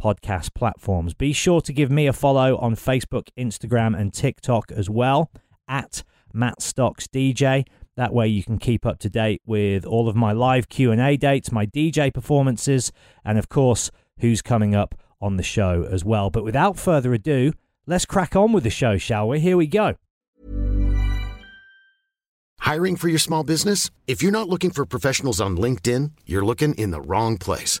podcast platforms. Be sure to give me a follow on Facebook, Instagram, and TikTok as well at Matt Stocks DJ. That way you can keep up to date with all of my live Q&A dates, my DJ performances, and of course, who's coming up on the show as well. But without further ado, let's crack on with the show, shall we? Here we go. Hiring for your small business? If you're not looking for professionals on LinkedIn, you're looking in the wrong place.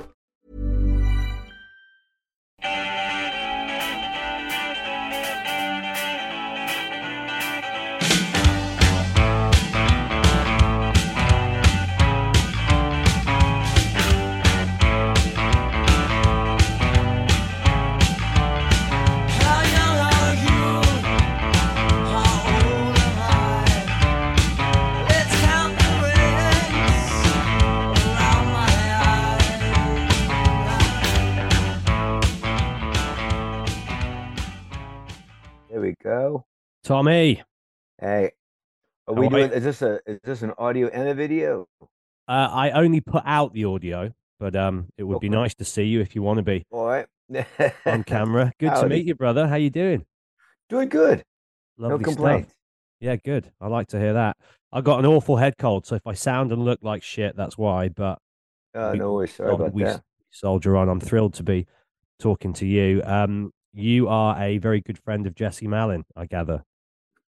you Tommy, Hey, are we doing? Is this a is this an audio and a video? uh, I only put out the audio, but um, it would be nice to see you if you want to be All right. on camera. Good to meet you, brother. How you doing? Doing good. Lovely no stuff. Yeah, good. I like to hear that. I got an awful head cold, so if I sound and look like shit, that's why. But Uh, We- no worries. Sorry about we that. soldier on. I'm thrilled to be talking to you. Um, you are a very good friend of Jesse Malin, I gather,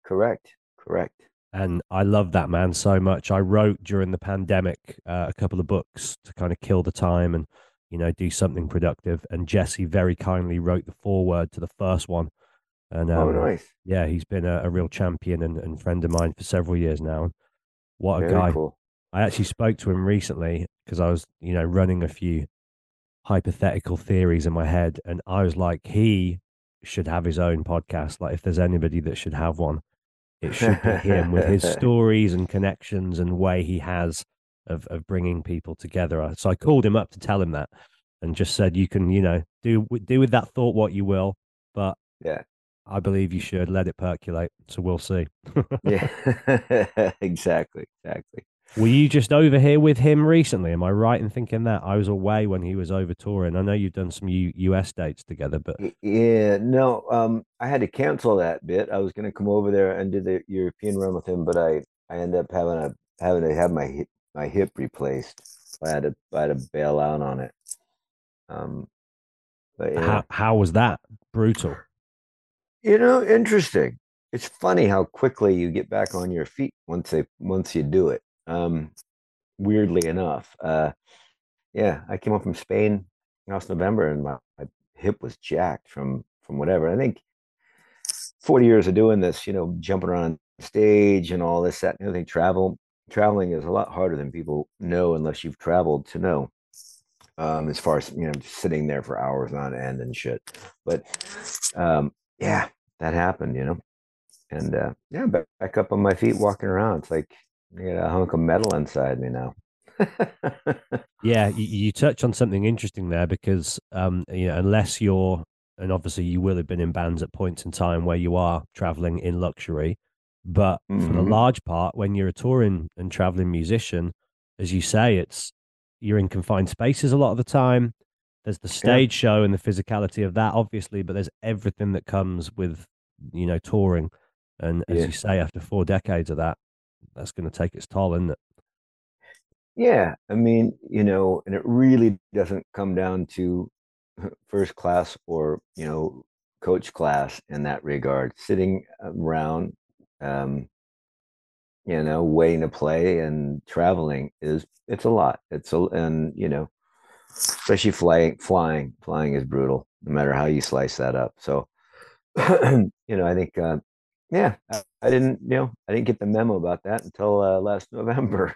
Correct. Correct. and I love that man so much. I wrote during the pandemic uh, a couple of books to kind of kill the time and you know do something productive. And Jesse very kindly wrote the foreword to the first one. And um, oh, nice. yeah, he's been a, a real champion and, and friend of mine for several years now. What a Very guy! cool. I actually spoke to him recently because I was, you know, running a few hypothetical theories in my head, and I was like, he should have his own podcast. Like, if there's anybody that should have one, it should be him with his stories and connections and way he has of of bringing people together. So I called him up to tell him that, and just said, you can, you know, do do with that thought what you will, but Yeah. I believe you should let it percolate. So we'll see. Yeah. exactly. Exactly. Were you just over here with him recently? Am I right in thinking that I was away when he was over touring? I know you've done some U- US dates together, but Yeah. No. Um. I had to cancel that bit. I was going to come over there and do the European run with him, but I I ended up having a having to have my hip my hip replaced. I had to I had to bail out on it. Um. But yeah. how how was that? Brutal. You know, interesting. It's funny how quickly you get back on your feet once they once you do it. Um, weirdly enough, uh, yeah, I came up from Spain last November, and my, my hip was jacked from from whatever. I think forty years of doing this, you know, jumping around stage and all this, that, and everything. Travel traveling is a lot harder than people know unless you've traveled to know. Um, as far as you know, sitting there for hours on end and shit. But um, yeah, that happened, you know. And uh, yeah, back up on my feet, walking around. It's like I got a hunk of metal inside me now. Yeah, you, you touch on something interesting there because um, you know, unless you're and obviously you will have been in bands at points in time where you are traveling in luxury, But for the Mhm. large part, when you're a touring and traveling musician, as you say, it's you're in confined spaces a lot of the time. There's the stage show and the physicality of that, obviously, but there's everything that comes with you know touring. And as Yeah. you say, after four decades of that, that's going to take its toll, isn't it? Yeah, I mean, you know, and it really doesn't come down to first class or, you know, coach class in that regard. Sitting around, um, you know, waiting to play and traveling is it's a lot. It's a and you know, especially flying, flying, flying is brutal, no matter how you slice that up. So, you know, I think, uh, yeah, I, didn't, you know, I didn't get the memo about that until uh, last November.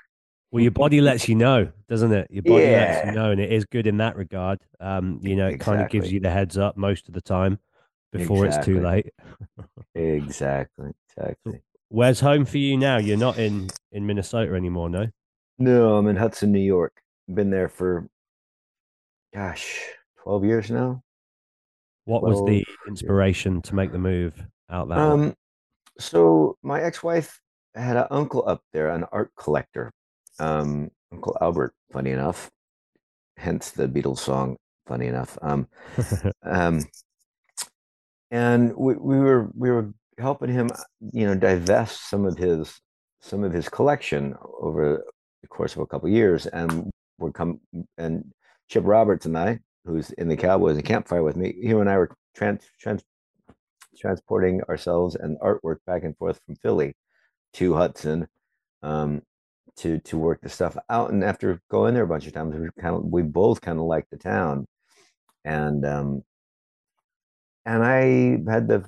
Well, your body lets you know, doesn't it? Your body lets you know, and it is good in that regard. Um, you know, it kind of gives you the heads up most of the time before it's too late. Exactly, exactly. Where's home for you now? You're not in in Minnesota anymore, no? No, I'm in Hudson, New York. Been there for, gosh, 12 years now. What was the 12 inspiration to make the move out that way? Um, so my ex-wife had an uncle up there, an art collector, um, Uncle Albert, funny enough, hence the Beatles song, funny enough. Um, um, and we, we were we were helping him, you know, divest some of his some of his collection over the course of a couple of years, and we're come and Chip Roberts and I, who's in the Cowboys and Campfire with me, he and I were trans, trans transporting ourselves and artwork back and forth from Philly to Hudson um, to to work the stuff out. And after going there a bunch of times, we kind of we both kind of liked the town, and um, and I had the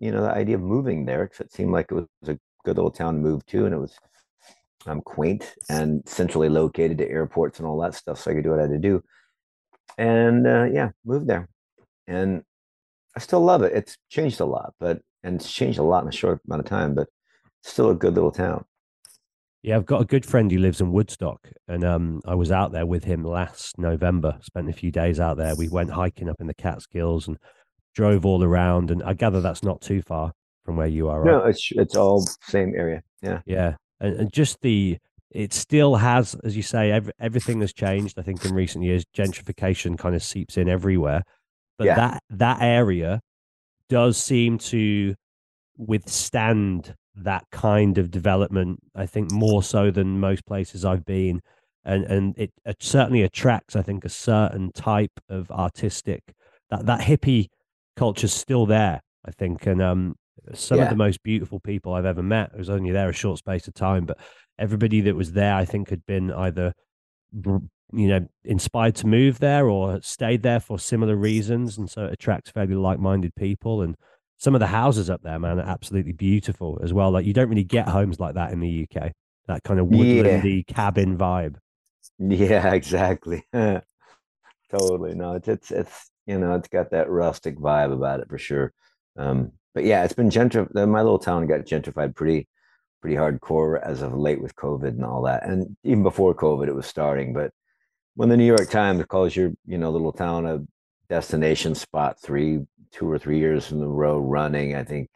you know the idea of moving there because it seemed like it was a good little town to move to, and it was um, quaint and centrally located to airports and all that stuff, so I could do what I had to do. And uh, yeah, moved there, and I still love it. It's changed a lot, but and it's changed a lot in a short amount of time, but still a good little town. Yeah, I've got a good friend who lives in Woodstock, and um, I was out there with him last November. Spent a few days out there. We went hiking up in the Catskills and drove all around. And I gather that's not too far from where you are, right? No, it's it's all same area. Yeah. Yeah, and, and just the it still has, as you say, every, everything has changed. I think in recent years, gentrification kind of seeps in everywhere, but Yeah. that that area does seem to withstand that kind of development. I think more so than most places I've been, and and it, it certainly attracts, I think, a certain type of artistic that that hippie culture's still there. I think, and um, some of the most beautiful people I've ever met. I was only there a short space of time, but everybody that was there, I think, had been either you know inspired to move there or stayed there for similar reasons, and so it attracts fairly like-minded people. And some of the houses up there, man, are absolutely beautiful as well. Like you don't really get homes like that in the UK. That kind of Yeah. woodlandy cabin vibe. Yeah, exactly. Totally. No, it's it's it's you know, it's got that rustic vibe about it for sure. Um, but yeah, it's been gentrified. My little town got gentrified pretty pretty hardcore as of late with COVID and all that. And even before COVID, it was starting. But when the New York Times calls your, you know, little town a destination spot three, two or three years in a row running, I think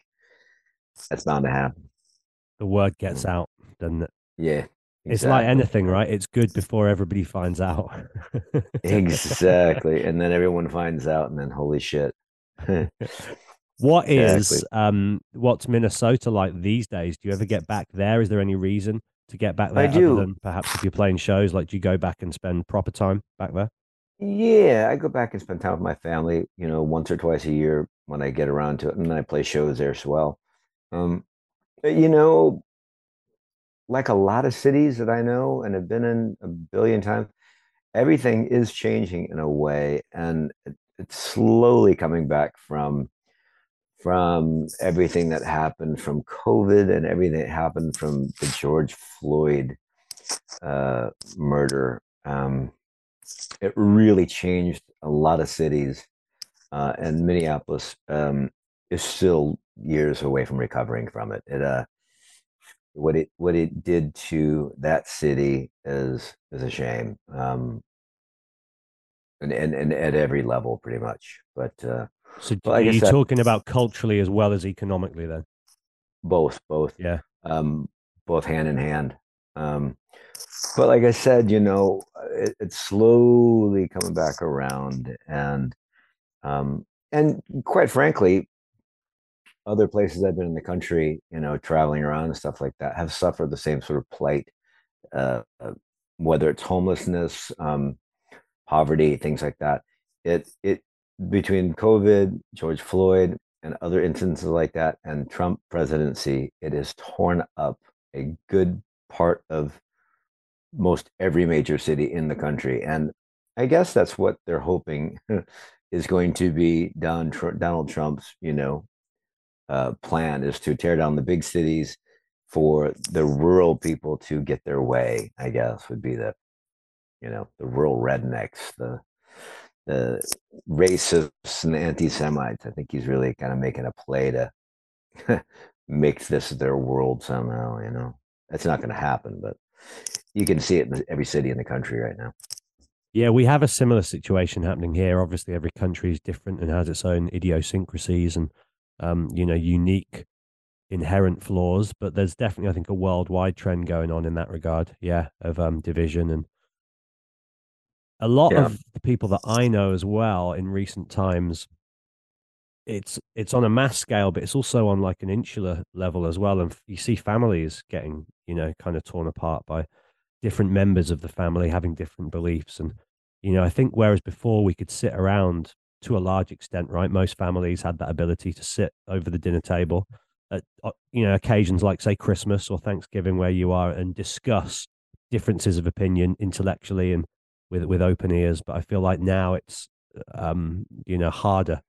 that's bound to happen. The word gets out, doesn't it? Yeah. It's like anything, right? It's good before everybody finds out. Exactly. And then everyone finds out, and then holy shit. What is Exactly. um what's Minnesota like these days? Do you ever get back there? Is there any reason to get back there I do. than perhaps if you're playing shows? Like do you go back and spend proper time back there? Yeah, I go back and spend time with my family, you know, once or twice a year when I get around to it, and then I play shows there as well. Um, but, you know, like a lot of cities that I know and have been in a billion times, everything is changing in a way, and it's slowly coming back from from everything that happened from COVID and everything that happened from the George Floyd uh, murder. Um, it really changed a lot of cities, uh, and Minneapolis um, is still years away from recovering from it. It uh, what it what it did to that city is is a shame, um, and, and and at every level, pretty much. But uh, So I are you talking about culturally as well as economically then? both, both, Yeah. um, both hand in hand. Um, but like I said, you know, it, it's slowly coming back around, and um, and quite frankly, other places I've been in the country, you know, traveling around and stuff like that, have suffered the same sort of plight, uh, uh, whether it's homelessness, um, poverty, things like that. It it between COVID, George Floyd, and other instances like that, and Trump presidency, it has torn up a good part of most every major city in the country, and I guess that's what they're hoping is going to be Don, Donald Trump's, you know, uh, plan is to tear down the big cities for the rural people to get their way. I guess would be the, you know, the rural rednecks, the the racists and anti-Semites. I think he's really kind of making a play to make this their world somehow. You know, that's not going to happen, but you can see it in every city in the country right now. Yeah, we have a similar situation happening here. Obviously, every country is different and has its own idiosyncrasies and, um, you know, unique inherent flaws. But there's definitely, I think, a worldwide trend going on in that regard. Yeah, of um, division and a lot Yeah. of the people that I know as well in recent times. It's it's on a mass scale, but it's also on like an insular level as well. And you see families getting, you know, kind of torn apart by different members of the family having different beliefs and you know i think whereas before we could sit around to a large extent right most families had that ability to sit over the dinner table at you know occasions like say christmas or thanksgiving where you are and discuss differences of opinion intellectually and with with open ears but i feel like now it's um you know harder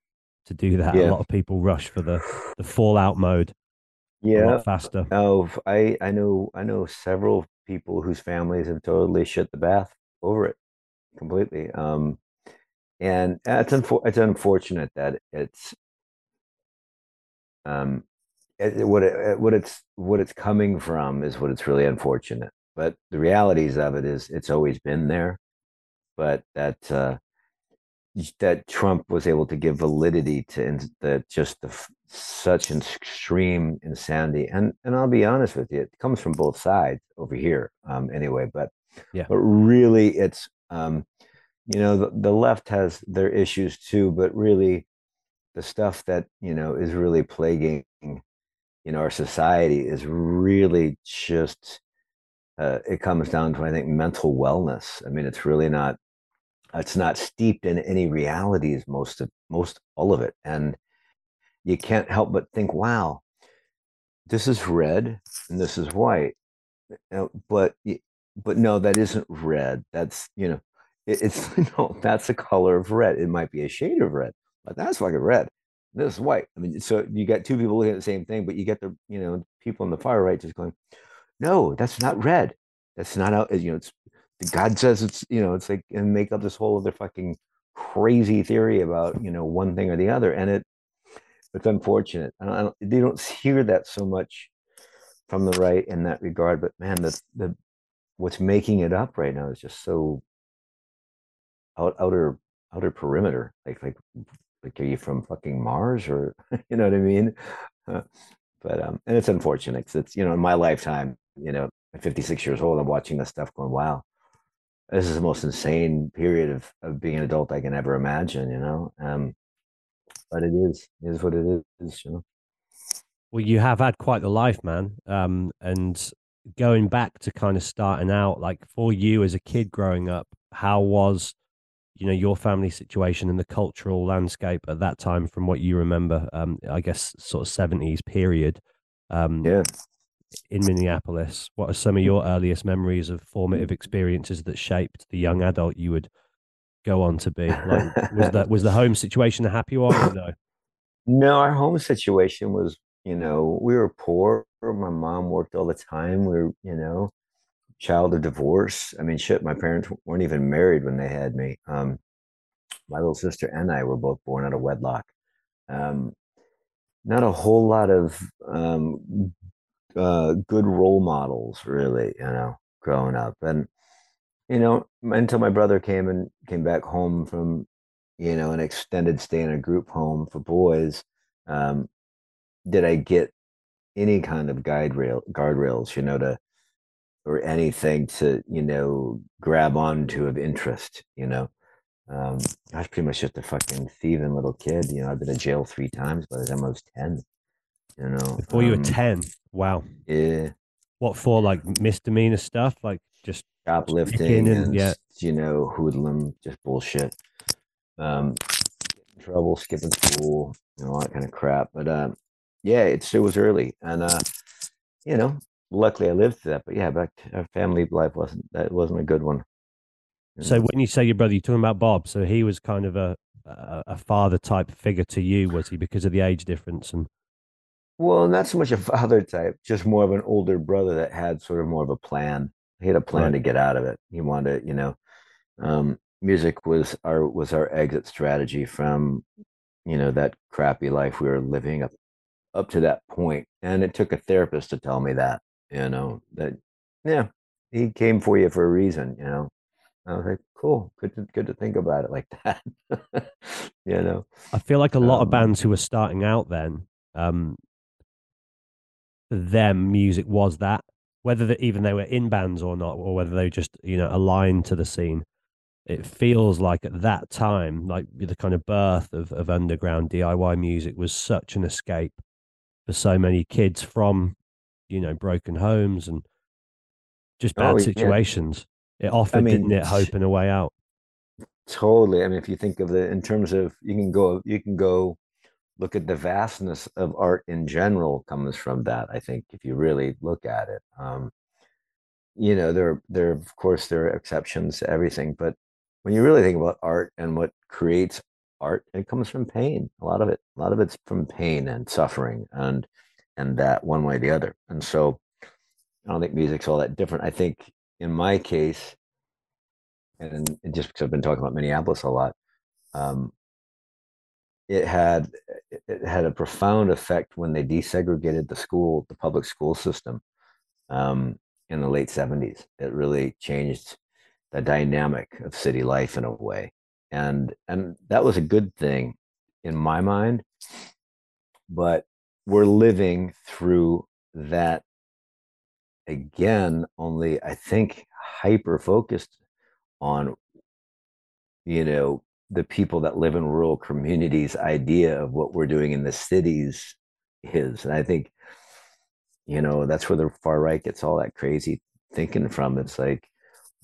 to do that a lot of people rush for the the fallout mode a Yeah. lot faster Oh, I I know I know several people whose families have totally shit the bath over it completely. Um, and it's unfor- it's unfortunate that it's um it- what it, what it's what it's coming from is what it's really unfortunate. But the realities of it is it's always been there, but that uh, that Trump was able to give validity to in, the just the such an extreme insanity. And and I'll be honest with you, it comes from both sides over here, um, anyway. But Yeah. but really, it's um, you know the, the left has their issues too, but really, the stuff that you know is really plaguing know our society is really just uh, it comes down to I think mental wellness. I mean, it's really not it's not steeped in any realities most of most all of it and you can't help but think wow this is red and this is white. Uh, but but no that isn't red. That's you know it, it's no that's a color of red. It might be a shade of red but that's fucking red. This is white. I mean so you got two people looking at the same thing but you get the you know people on the far right just going no that's not red. That's not out you know it's God says it's you know it's like and make up this whole other fucking crazy theory about you know one thing or the other, and it it's unfortunate. I don't, they don't hear that so much from the right in that regard, but man, the the what's making it up right now is just so out, outer outer perimeter. Like like like are you from fucking Mars or you know what I mean? Uh, but um, and it's unfortunate 'cause it's you know in my lifetime, you know, at 56 years old, I'm watching this stuff going, wow, this is the most insane period of, of being an adult I can ever imagine, you know. Um, but it is, it is what it is, you know. Well, you have had quite the life, man. Um, and going back to kind of starting out, like for you as a kid growing up, how was, you know, your family situation and the cultural landscape at that time from what you remember? Um, I guess sort of seventies period. Um, Yeah. In Minneapolis. What are some of your earliest memories of formative experiences that shaped the young adult you would go on to be? Like, was that was the home situation a happy one? Or no. No, our home situation was, you know, we were poor. My mom worked all the time. We were, you know, child of divorce. I mean, shit, my parents weren't even married when they had me. Um, my little sister and I were both born out of wedlock. Um, not a whole lot of um, uh, good role models, really, you know, growing up. And, you know, until my brother came and came back home from, you know, an extended stay in a group home for boys, um, did I get, any kind of guide rail guardrails, you know, to or anything to, you know, grab onto of interest, you know. Um, I was pretty much just a fucking thieving little kid. You know, I've been to jail three times by the time I was ten. You know, Before you were um, 10. Wow. yeah, What for? Like misdemeanor stuff? Like just shoplifting in, and yeah. you know, hoodlum, just bullshit. Um, in trouble, skipping school, you know, all that kind of crap. But um, yeah, it was early, and uh, you know, luckily I lived through that. But yeah, back to our family life wasn't that wasn't a good one. So when you say your brother, you're talking about Bob. So he was kind of a a, a father type figure to you, was he? Because of the age difference and Well, not so much a father type, just more of an older brother that had sort of more of a plan. He had a plan Right. to get out of it. He wanted, you know, um, music was our was our exit strategy from, you know, that crappy life we were living up up to that point. And it took a therapist to tell me that, you know, that yeah, he came for you for a reason, you know. I was like, cool, good to good to think about it like that. you know. I feel like a lot of Um, bands who were starting out then, um, them, music was that. Whether that even they were in bands or not, or whether they were just you know aligned to the scene, it feels like at that time, like the kind of birth of, of underground DIY music was such an escape for so many kids from, you know, broken homes and just bad Oh, yeah. situations. It offered, mean, didn't it, hope and a way out. Totally. I mean, if you think of the in terms of you can go you can go look at the vastness of art in general comes from that. I think if you really look at it, um, you know, there there of course there are exceptions to everything, but when you really think about art and what creates art, it comes from pain. A lot of it, a lot of it's from pain and suffering, and and that one way or the other. And so, I don't think music's all that different. I think in my case, and just because I've been talking about Minneapolis a lot, um, it had it- had a profound effect when they desegregated the school, the public school system, um, in the late seventies. It really changed the dynamic of city life in a way, and and that was a good thing in my mind. But we're living through that again, only I think hyper focused on you know the people that live in rural communities idea of what we're doing in the cities is. And i think you know that's where the far right gets all that crazy thinking from. It's like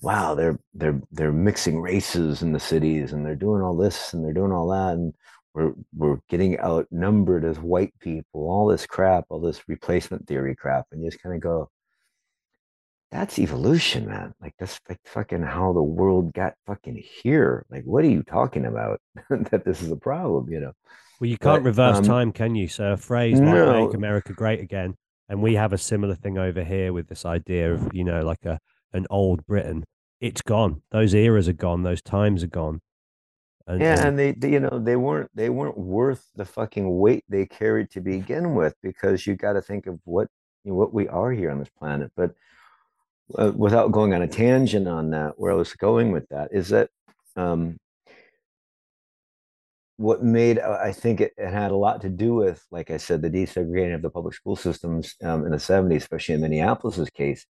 wow they're they're they're mixing races in the cities and they're doing all this and they're doing all that. And we're we're getting outnumbered as white people all this crap all this replacement theory crap. And you just kind of go that's evolution, man. Like that's like fucking how the world got fucking here. Like, what are you talking about? that this is a problem, you know? Well, you can't But, reverse um, time, can you? So a phrase might no. make America great again, and we have a similar thing over here with this idea of you know like a an old Britain. It's gone. Those eras are gone. Those times are gone. And, Yeah, and and they, they, you know, they weren't they weren't worth the fucking weight they carried to begin with because you got to think of what you know, what we are here on this planet. But uh, without going on a tangent on that, where I was going with that is that um, what made uh, I think it, it had a lot to do with, like I said, the desegregating of the public school systems um, in the '70s, especially in Minneapolis's case.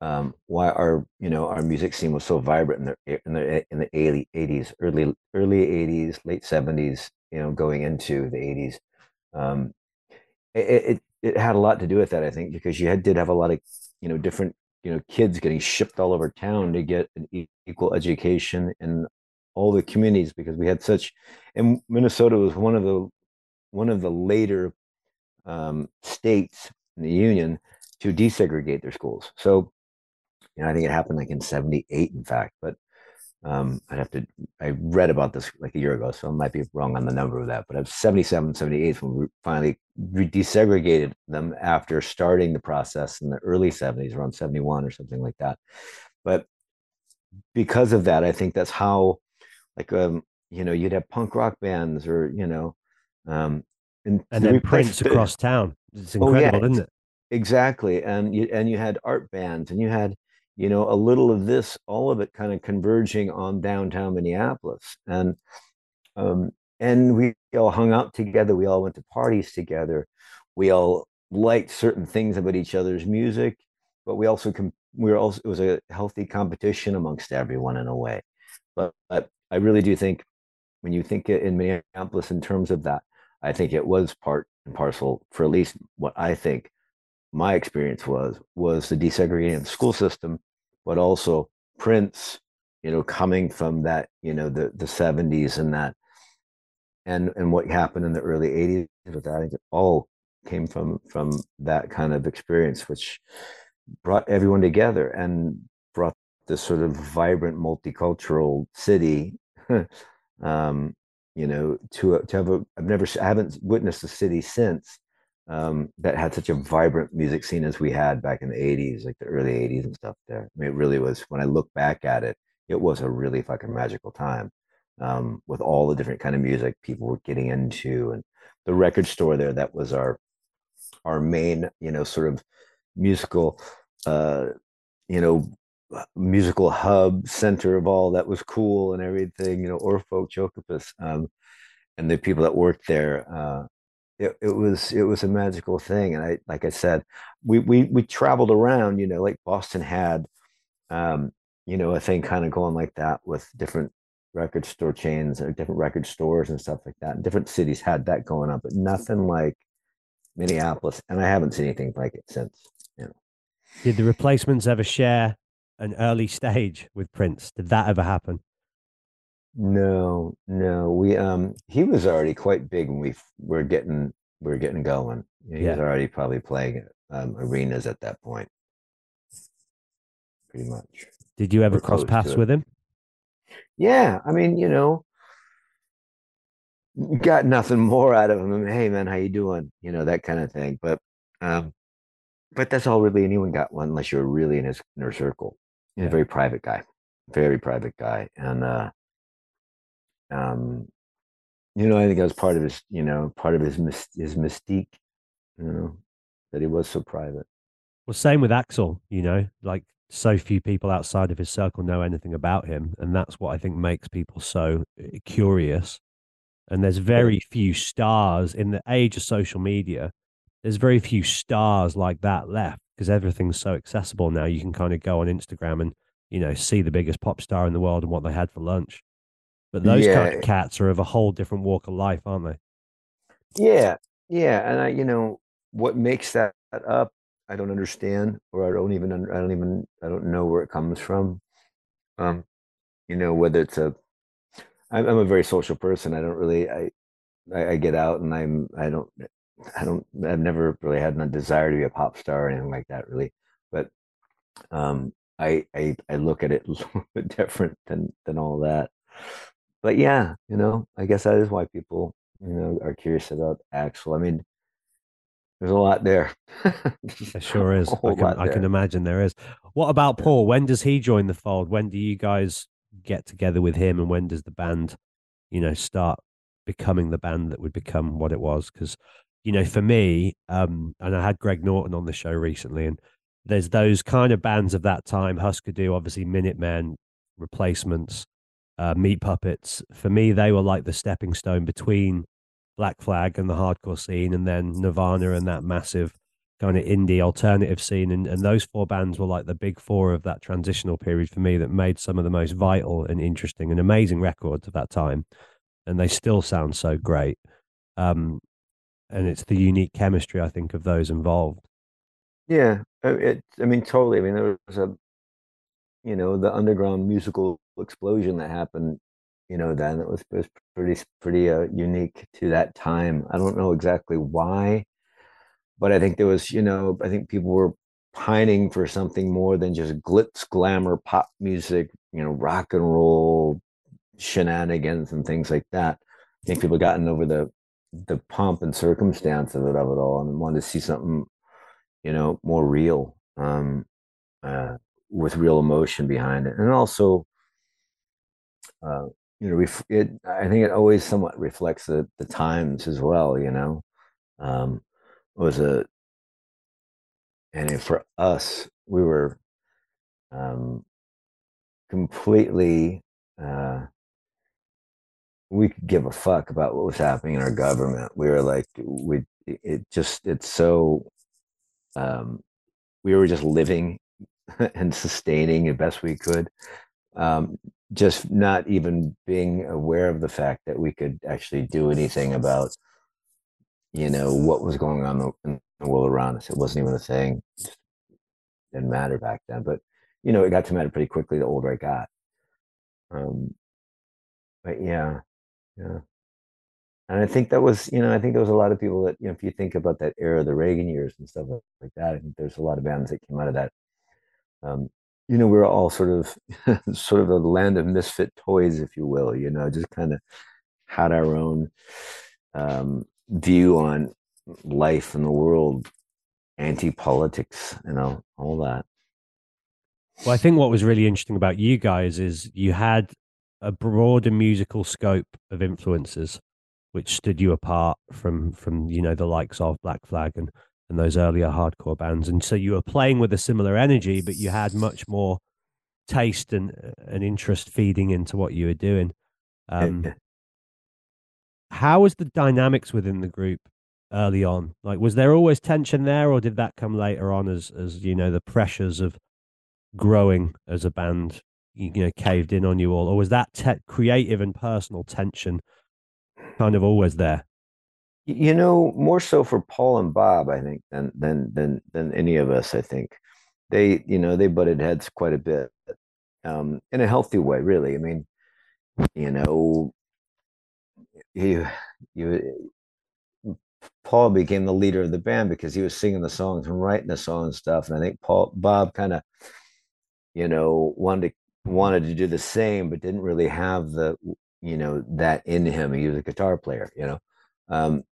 Um, why our you know our music scene was so vibrant in the in the in the early '80s, early early '80s, late '70s, you know, going into the '80s. Um, it, it it had a lot to do with that, I think, because you had, did have a lot of you know different you know kids getting shipped all over town to get an equal education in all the communities because we had such and minnesota was one of the one of the later um, states in the union to desegregate their schools. So you know i think it happened like in 78 in fact but um, i'd have to i read about this like a year ago so i might be wrong on the number of that but it's 77 78 when we finally re- desegregated them after starting the process in the early 70s around 71 or something like that but because of that i think that's how like um you know you'd have punk rock bands or you know um and, and the then Prince across town. It's Oh, yeah, incredible, isn't it? exactly and you and you had art bands and you had you know a little of this all of it kind of converging on downtown minneapolis and um and we all hung out together we all went to parties together we all liked certain things about each other's music, but we also com- we were also it was a healthy competition amongst everyone in a way. But, but I really do think when you think in Minneapolis in terms of that, I think it was part and parcel for at least what I think my experience was was the desegregating the school system, but also Prince, you know, coming from that, you know, the the 70s and that and and what happened in the early 80s with that, all came from from that kind of experience, which brought everyone together and brought this sort of vibrant multicultural city um, you know, to to have a I've never I haven't witnessed a city since um, that had such a vibrant music scene as we had back in the '80s, like the early '80s and stuff. There, I mean, it really was. When I look back at it, it was a really fucking magical time um, with all the different kind of music people were getting into, and the record store there. That was our our main, you know, sort of musical, uh, you know, musical hub center of all that was cool and everything, you know, Oar Folkjokeopus, um, and the people that worked there. Uh, it, it was it was a magical thing, and I like I said, we we we traveled around, you know, like Boston had, um, you know, a thing kind of going like that with different record store chains or different record stores and stuff like that. And different cities had that going on, but nothing like Minneapolis, and I haven't seen anything like it since. You know. Did the replacements ever share an early stage with Prince? Did that ever happen? No, no. We um he was already quite big when we f- were getting we were getting going. He was already probably playing um, arenas at that point. Pretty much. Did you ever We're cross paths with him? Yeah, I mean, you know, got nothing more out of him. Hey man, how you doing? You know, that kind of thing. But um but that's all really anyone got one unless you're really in his inner circle. He's Yeah. a very private guy. Very private guy. And uh um you know, I think that was part of his, you know, part of his his mystique, you know, that he was so private. Well, same with Axl, you know, like so few people outside of his circle know anything about him. And that's what I think makes people so uh, curious. And there's very few stars in the age of social media. There's very few stars like that left because everything's so accessible now. You can kind of go on Instagram and, you know, see the biggest pop star in the world and what they had for lunch. But those kind of cats are of a whole different walk of life, aren't they? Yeah, yeah, and I, you know, what makes that up, I don't understand, or I don't even, I don't even, I don't know where it comes from. Um, you know, whether it's a, I'm, I'm a very social person. I don't really, I, I, I get out and I'm, I don't, I don't, I've never really had a desire to be a pop star or anything like that, really. But, um, I, I, I look at it a little bit different than than all that. But yeah, you know, I guess that is why people, you know, are curious about Axl. I mean, there's a lot there. There sure is. I can, I can imagine there is. What about Paul? When does he join the fold? When do you guys get together with him, and when does the band, you know, start becoming the band that would become what it was? Because, you know, for me, um, and I had Greg Norton on the show recently, and there's those kind of bands of that time. Husker Du, obviously, Minutemen, Replacements, uh, Meat Puppets. For me, they were like the stepping stone between Black Flag and the hardcore scene, and then Nirvana and that massive kind of indie alternative scene. And, and those four bands were like the big four of that transitional period for me that made some of the most vital and interesting and amazing records of that time. And they still sound so great. Um, and it's the unique chemistry, I think, of those involved. Yeah, uh, it. I mean, totally. I mean, there was a, you know, the underground musical explosion that happened. You know, then it was it was pretty pretty uh, unique to that time. I don't know exactly why, but I think there was, you know, I think people were pining for something more than just glitz, glamour, pop music. You know, rock and roll shenanigans and things like that. I think people gotten over the the pomp and circumstance of it of it all and wanted to see something you know, more real, um, uh, with real emotion behind it, and also, uh, you know, it. I think it always somewhat reflects the the times as well. You know, um, was a, and for us, we were, um, completely. Uh, we could give a fuck about what was happening in our government. We were like, we. It just. It's so um, we were just living and sustaining the best we could. Um, just not even being aware of the fact that we could actually do anything about, you know, what was going on in the, world around us. It wasn't even a thing. It didn't matter back then. But you know, it got to matter pretty quickly the older I got. Um, but yeah, yeah. And I think that was, you know, I think there was a lot of people that, you know, if you think about that era, the Reagan years and stuff like that, I think there's a lot of bands that came out of that. Um, you know, we are all sort of, sort of a land of misfit toys, if you will. You know, just kind of had our own um, view on life and the world, anti-politics, you know, all that. Well, I think what was really interesting about you guys is you had a broader musical scope of influences, which stood you apart from from you know the likes of Black Flag and and those earlier hardcore bands. And so you were playing with a similar energy, but you had much more taste and and interest feeding into what you were doing. Um, how was the dynamics within the group early on? Like, was there always tension there, or did that come later on as as you know the pressures of growing as a band you know caved in on you all or was that te- creative and personal tension kind of always there you know more so for paul and bob i think than than than than any of us i think. They you know they butted heads quite a bit um in a healthy way really. I mean you know you you paul became the leader of the band because he was singing the songs and writing the song and stuff and i think paul bob kind of you know wanted to wanted to do the same but didn't really have the you know that in him. He was a guitar player you know? Um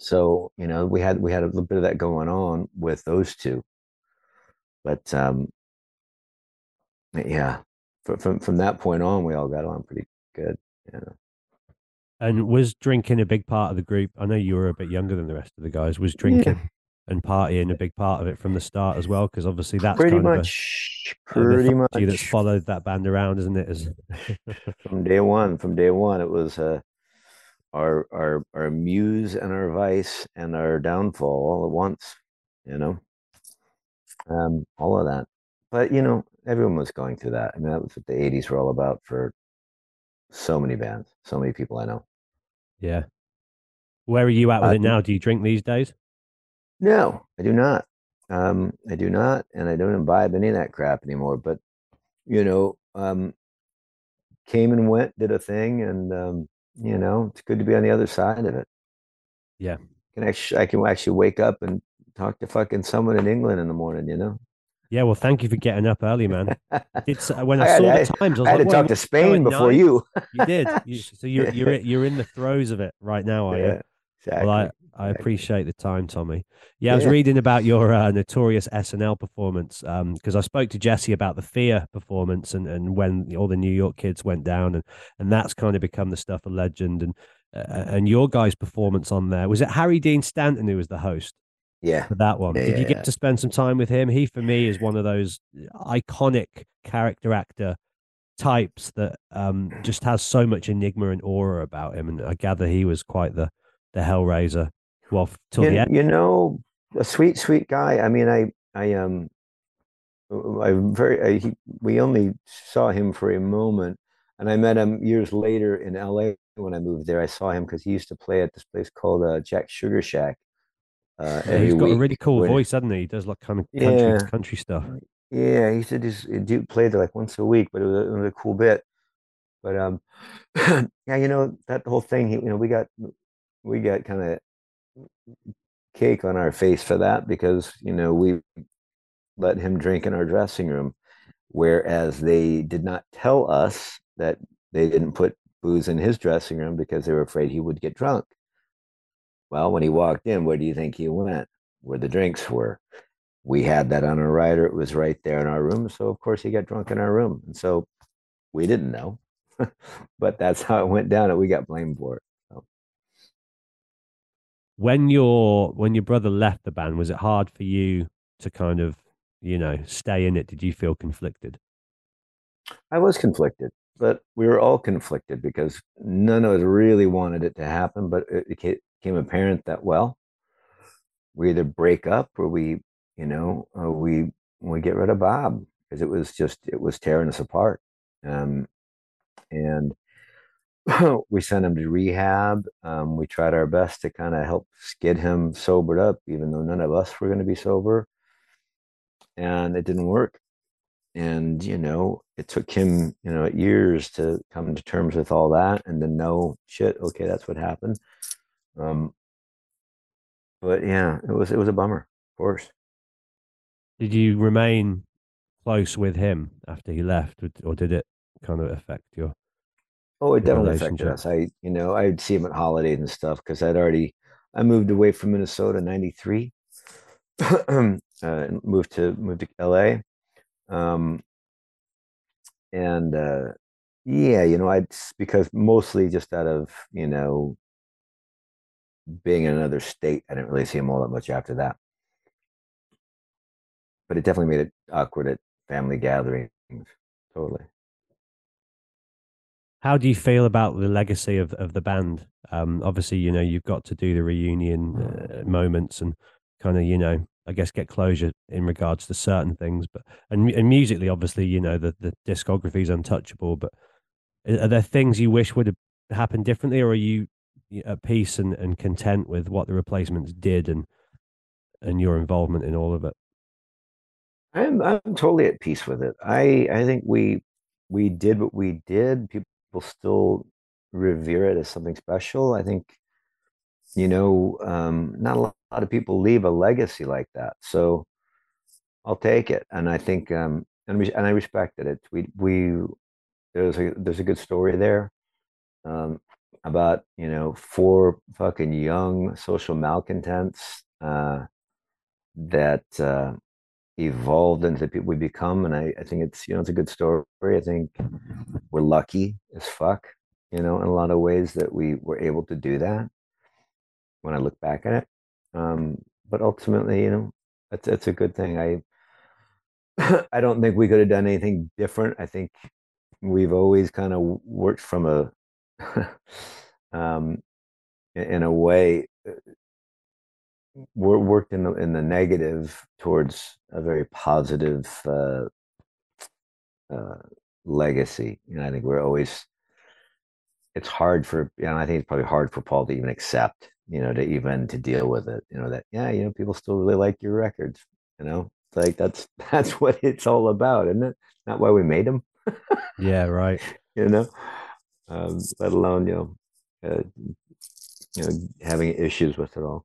so you know we had we had a little bit of that going on with those two. But um yeah from from, from that point on we all got on pretty good you know. And was drinking a big part of the group i know you were a bit younger than the rest of the guys was drinking Yeah. and partying a big part of it from the start as well? Because obviously that's pretty kind much of a, pretty mythology that's much. followed that band around isn't it? As from day one from day one it was uh our our our muse and our vice and our downfall all at once you know? Um all of that. But you know everyone was going through that. I mean that was what the 80s were all about for so many bands so many people i know. Yeah. Where are you at with Uh, it now? Do you drink these days? No i do not. Um i do not and i don't imbibe any of that crap anymore but you know um came and went did a thing and um you know it's good to be on the other side of it yeah can actually I can actually wake up and talk to fucking someone in England in the morning, you know. yeah well thank you for getting up early man it's uh, when i, I saw I- the times i was I had like to talk to Spain before night?" you. you did you, so you're you're you're in the throes of it right now are you yeah, exactly. Well, I, I appreciate the time, Tommy. Yeah, I was reading about your uh, notorious SNL performance because I spoke to Jesse about the Fear performance and, and when all the New York kids went down, and, and that's kind of become the stuff of legend. And uh, and your guys' performance on there was it Harry Dean Stanton who was the host Yeah. for that one? Yeah, Did you get yeah. to spend some time with him? He, for me, is one of those iconic character actor types that um, just has so much enigma and aura about him. And I gather he was quite the the Hellraiser. Well, till You, the end. you know, a sweet, sweet guy. I mean, I, I um, I'm very. I, he, we only saw him for a moment, and I met him years later in L.A. when I moved there. I saw him because he used to play at this place called uh, Jack Sugar Shack. Uh, Yeah, he's got a really cool voice, hasn't he? He does like kind of country Yeah. country stuff. Yeah, he said he's he do play there like once a week, but it was, a, it was a cool bit. But um, yeah, you know that whole thing. he- You know, we got we got kind of cake on our face for that because you know we let him drink in our dressing room, whereas they did not tell us that they didn't put booze in his dressing room because they were afraid he would get drunk. Well, when he walked in, where do you think he went? Where the drinks were we had that on our rider. It was right there in our room. So of course he got drunk in our room. And so we didn't know. but that's how it went down and we got blamed for it. When your when your brother left the band, was it hard for you to kind of you know stay in it? Did you feel conflicted? I was conflicted, but we were all conflicted because none of us really wanted it to happen. But it became apparent that, well, we either break up or we, you know, or we we get rid of Bob because it was just it was tearing us apart. Um, and we sent him to rehab. Um, we tried our best to kind of help get him sobered up, even though none of us were going to be sober. And it didn't work. And, you know, it took him, you know, years to come to terms with all that and to know shit, okay, that's what happened. Um, but yeah, it was it was a bummer, of course. Did you remain close with him after he left, or- or did it kind of affect your? Oh, it definitely affected us. I, you know, I'd see him at holidays and stuff because I'd already, I moved away from Minnesota in '93, uh, and moved to moved to LA, um, and uh, yeah, you know, I'd because mostly just out of you know being in another state, I didn't really see him all that much after that. But it definitely made it awkward at family gatherings. Totally. How do you feel about the legacy of, of the band? Um, obviously, you know you've got to do the reunion uh, moments and kind of you know I guess get closure in regards to certain things, but and and musically, obviously, you know the the discography is untouchable. But are there things you wish would have happened differently, or are you at peace and, and content with what the replacements did and and your involvement in all of it? I'm I'm totally at peace with it. I I think we we did what we did. People still revere it as something special. I think, you know, um, not a lot of people leave a legacy like that. So I'll take it. And I think um and we, and I respected it. We we there's a there's a good story there. Um about, you know, four fucking young social malcontents uh that uh evolved into the people we become. And I, I think it's, you know, it's a good story. I think we're lucky as fuck, you know, in a lot of ways that we were able to do that when I look back at it. Um, but ultimately, you know, that's, that's a good thing. I, I don't think we could have done anything different. I think we've always kind of worked from a, um, in, a way, uh, worked in the in the negative towards a very positive uh, uh, legacy. And I think we're always. It's hard for, you know, I think it's probably hard for Paul to even accept, you know, to even to deal with it. You know that, yeah, you know, people still really like your records. You know, it's like that's that's what it's all about, isn't it? Not why we made them. Yeah, right. you know, um, let alone you know, uh, you know, having issues with it all.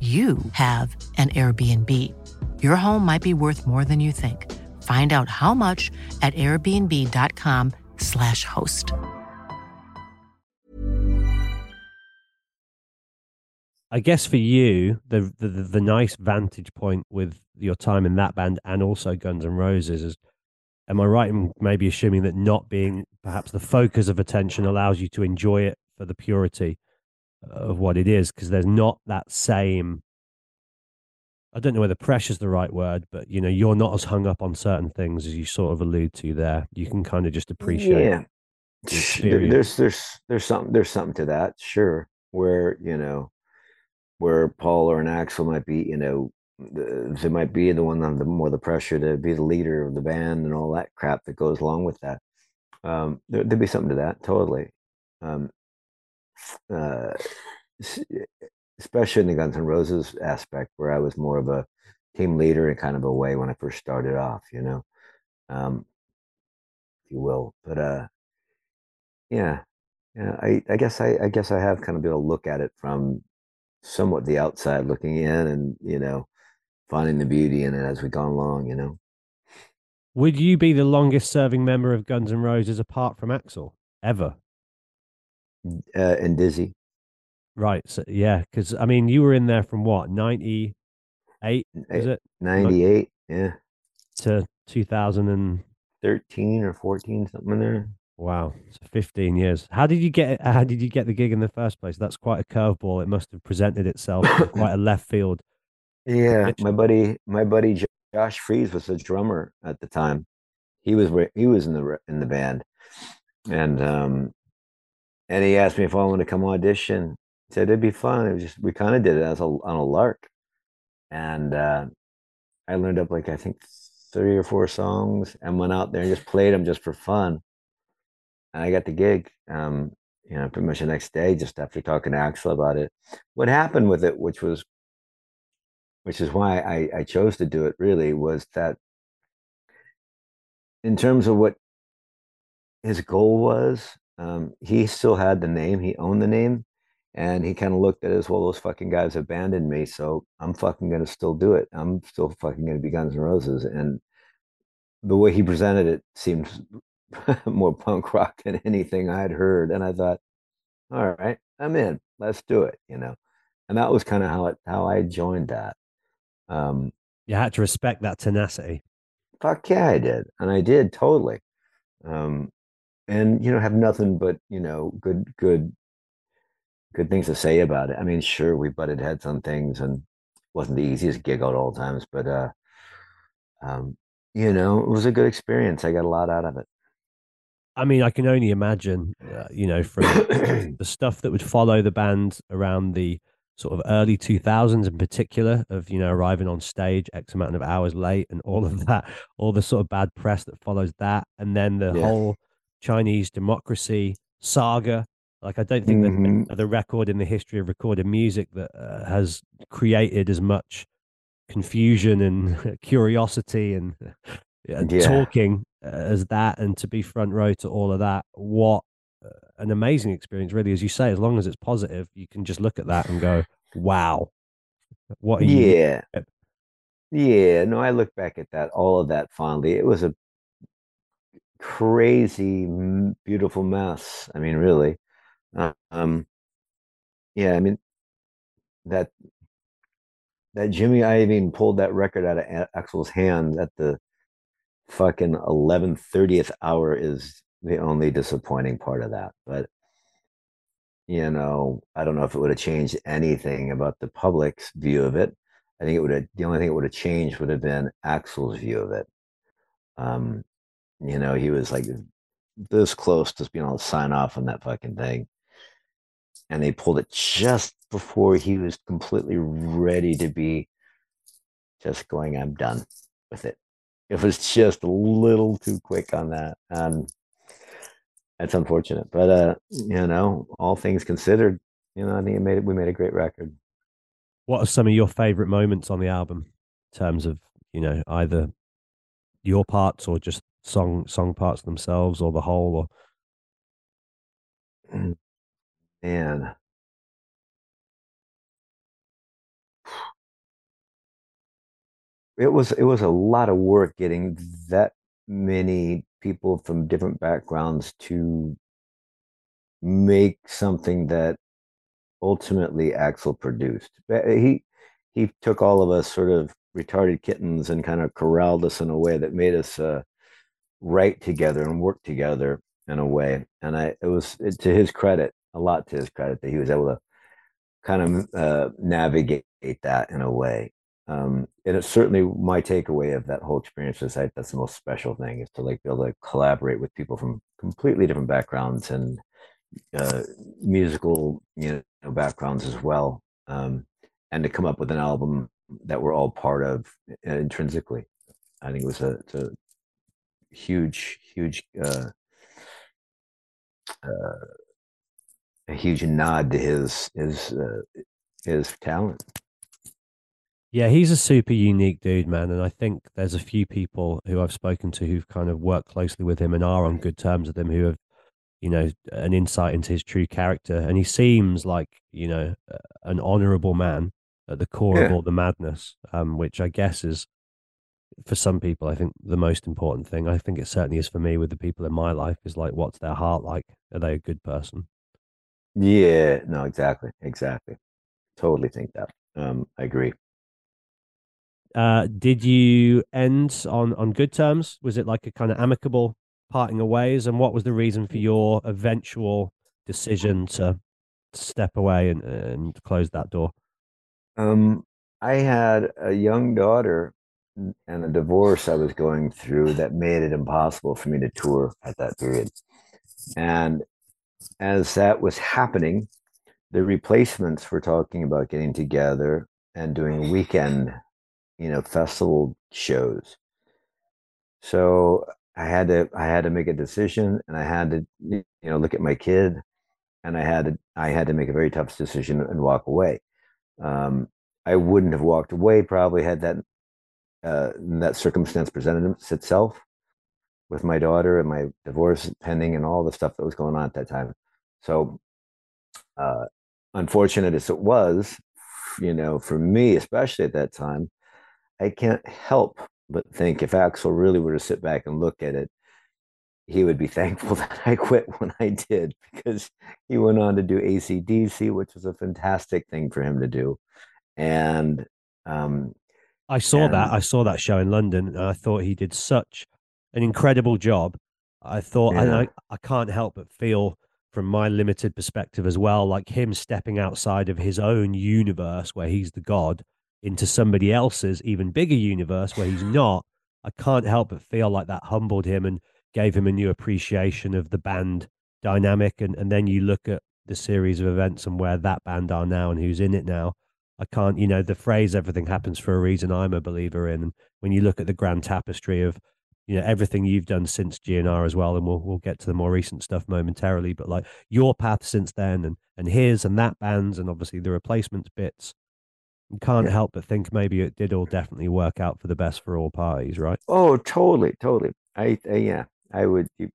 you have an Airbnb. Your home might be worth more than you think. Find out how much at airbnb.com/slash host. I guess for you, the, the the nice vantage point with your time in that band and also Guns N' Roses is, am I right in maybe assuming that not being perhaps the focus of attention allows you to enjoy it for the purity of what it is because there's not that same. I don't know whether pressure's the right word, but you know, you're not as hung up on certain things as you sort of allude to there. You can kind of just appreciate. Yeah. the There- there's there's there's something there's something to that, sure. Where you know, where Paul or an Axl might be, you know, they might be the one on the more the pressure to be the leader of the band and all that crap that goes along with that. Um, there, there'd be something to that, totally. Um, uh, especially in the Guns N' Roses aspect, where I was more of a team leader in kind of a way when I first started off, you know, um, if you will. But uh, yeah, yeah. I, I guess I, I guess I have kind of been able to look at it from somewhat the outside looking in, and you know, finding the beauty in it as we've gone along. You know, Would you be the longest serving member of Guns N' Roses apart from Axl ever? Uh, and Dizzy, Right. So yeah, because I mean, you were in there from what ninety eight is it ninety eight, yeah, to two thousand and thirteen or fourteen, something in there. wow, so fifteen years. How did you get? How did you get the gig in the first place? That's quite a curveball. It must have presented itself quite a left field. Yeah, Pitch. my buddy, my buddy Josh Freese was the drummer at the time. He was he was in the in the band, and um, and he asked me if I wanted to come audition. He said it'd be fun. It was just we kind of did it as a on a lark, and uh, I learned up like I think three or four songs and went out there and just played them just for fun. And I got the gig. Um, you know, pretty much the next day, just after talking to Axl about it. What happened with it, which was which is why I, I chose to do it really was that in terms of what his goal was, um, he still had the name, he owned the name, and he kind of looked at it as well, those fucking guys abandoned me, so I'm fucking gonna still do it. I'm still fucking gonna be Guns N' Roses. And the way he presented it seemed more punk rock than anything I'd heard. And I thought, all right, I'm in. Let's do it, you know. And that was kind of how it how I joined that. Um, You had to respect that tenacity. fuck yeah, I did, and I did totally. Um, and you know, have nothing but you know, good, good, good things to say about it. I mean, sure, we butted heads on things, and wasn't the easiest gig at all times, but uh, um, you know, it was a good experience. I got a lot out of it. I mean, I can only imagine, uh, you know, from the stuff that would follow the band around the sort of early 2000s in particular of, you know, arriving on stage X amount of hours late and all of that, all the sort of bad press that follows that. And then the Yeah. whole Chinese democracy saga. Like, I don't think Mhm. that the record in the history of recorded music that uh, has created as much confusion and curiosity and, and Yeah. talking uh, as that and to be front row to all of that what uh, an amazing experience really as you say as long as it's positive you can just look at that and go wow what are you Yeah. Yeah, no, I look back at that, all of that fondly. It was a crazy, beautiful mess. I mean, really. Um, yeah, I mean that that Jimmy Iovine pulled that record out of Axl's hand at the fucking eleven thirtieth hour is the only disappointing part of that. But you know, I don't know if it would have changed anything about the public's view of it. I think it would have, the only thing it would have changed would have been Axl's view of it. Um, you know, he was like this close to being able to sign off on that fucking thing. And they pulled it just before he was completely ready to be just going, I'm done with it. It was just a little too quick on that. Um, that's unfortunate. But uh, you know, all things considered, you know, I think it made it we made a great record. what are some of your favorite moments on the album in terms of you know either your parts or just song song parts themselves or the whole or Man. It was it was a lot of work getting that many people from different backgrounds to make something that ultimately Axl produced. He he took all of us sort of retarded kittens and kind of corralled us in a way that made us uh, write together and work together in a way. And I it was it, to his credit, a lot to his credit that he was able to kind of uh, navigate that in a way. Um, and it's certainly my takeaway of that whole experience is that that's the most special thing is to like be able to collaborate with people from completely different backgrounds and uh, musical you know backgrounds as well, um, and to come up with an album that we're all part of intrinsically. I think it was a, a huge, huge, uh, uh, a huge nod to his his uh, his talent. Yeah, he's a super unique dude, man. And I think there's a few people who I've spoken to who've kind of worked closely with him and are on good terms with him who have, you know, an insight into his true character. And he seems like, you know, an honorable man at the core of all the madness, um, which I guess is, for some people, I think the most important thing. I think it certainly is for me with the people in my life is like, what's their heart like? Are they a good person? Yeah, no, exactly, exactly. Totally think that. Um, I agree. Uh, did you end on on good terms? Was it like a kind of amicable parting of ways? And what was the reason for your eventual decision to step away and, and close that door? Um, I had a young daughter and a divorce I was going through that made it impossible for me to tour at that period. And as that was happening, the replacements were talking about getting together and doing weekend, you know, festival shows. So I had to I had to make a decision and I had to you know look at my kid and I had to I had to make a very tough decision and walk away. Um, I wouldn't have walked away probably had that uh, that circumstance presented itself with my daughter and my divorce pending and all the stuff that was going on at that time. So, uh, unfortunate as it was, you know, for me, especially at that time, I can't help but think if Axl really were to sit back and look at it, he would be thankful that I quit when I did because he went on to do ACDC, which was a fantastic thing for him to do. And um, I saw that. I saw that show in London, and I thought he did such an incredible job. I thought, and I, I can't help but feel, from my limited perspective as well, like him stepping outside of his own universe where he's the god into somebody else's even bigger universe where he's not. I can't help but feel like that humbled him and gave him a new appreciation of the band dynamic. And, and then you look at the series of events and where that band are now and who's in it now. I can't, you know, the phrase everything happens for a reason I'm a believer in. And when you look at the grand tapestry of, you know, everything you've done since GNR as well, and we'll we'll get to the more recent stuff momentarily, but like your path since then and and his and that band's and obviously the replacements bits, you can't Yeah. help but think maybe it did all definitely work out for the best for all parties, right? Oh, totally, totally. I, I yeah, I would you-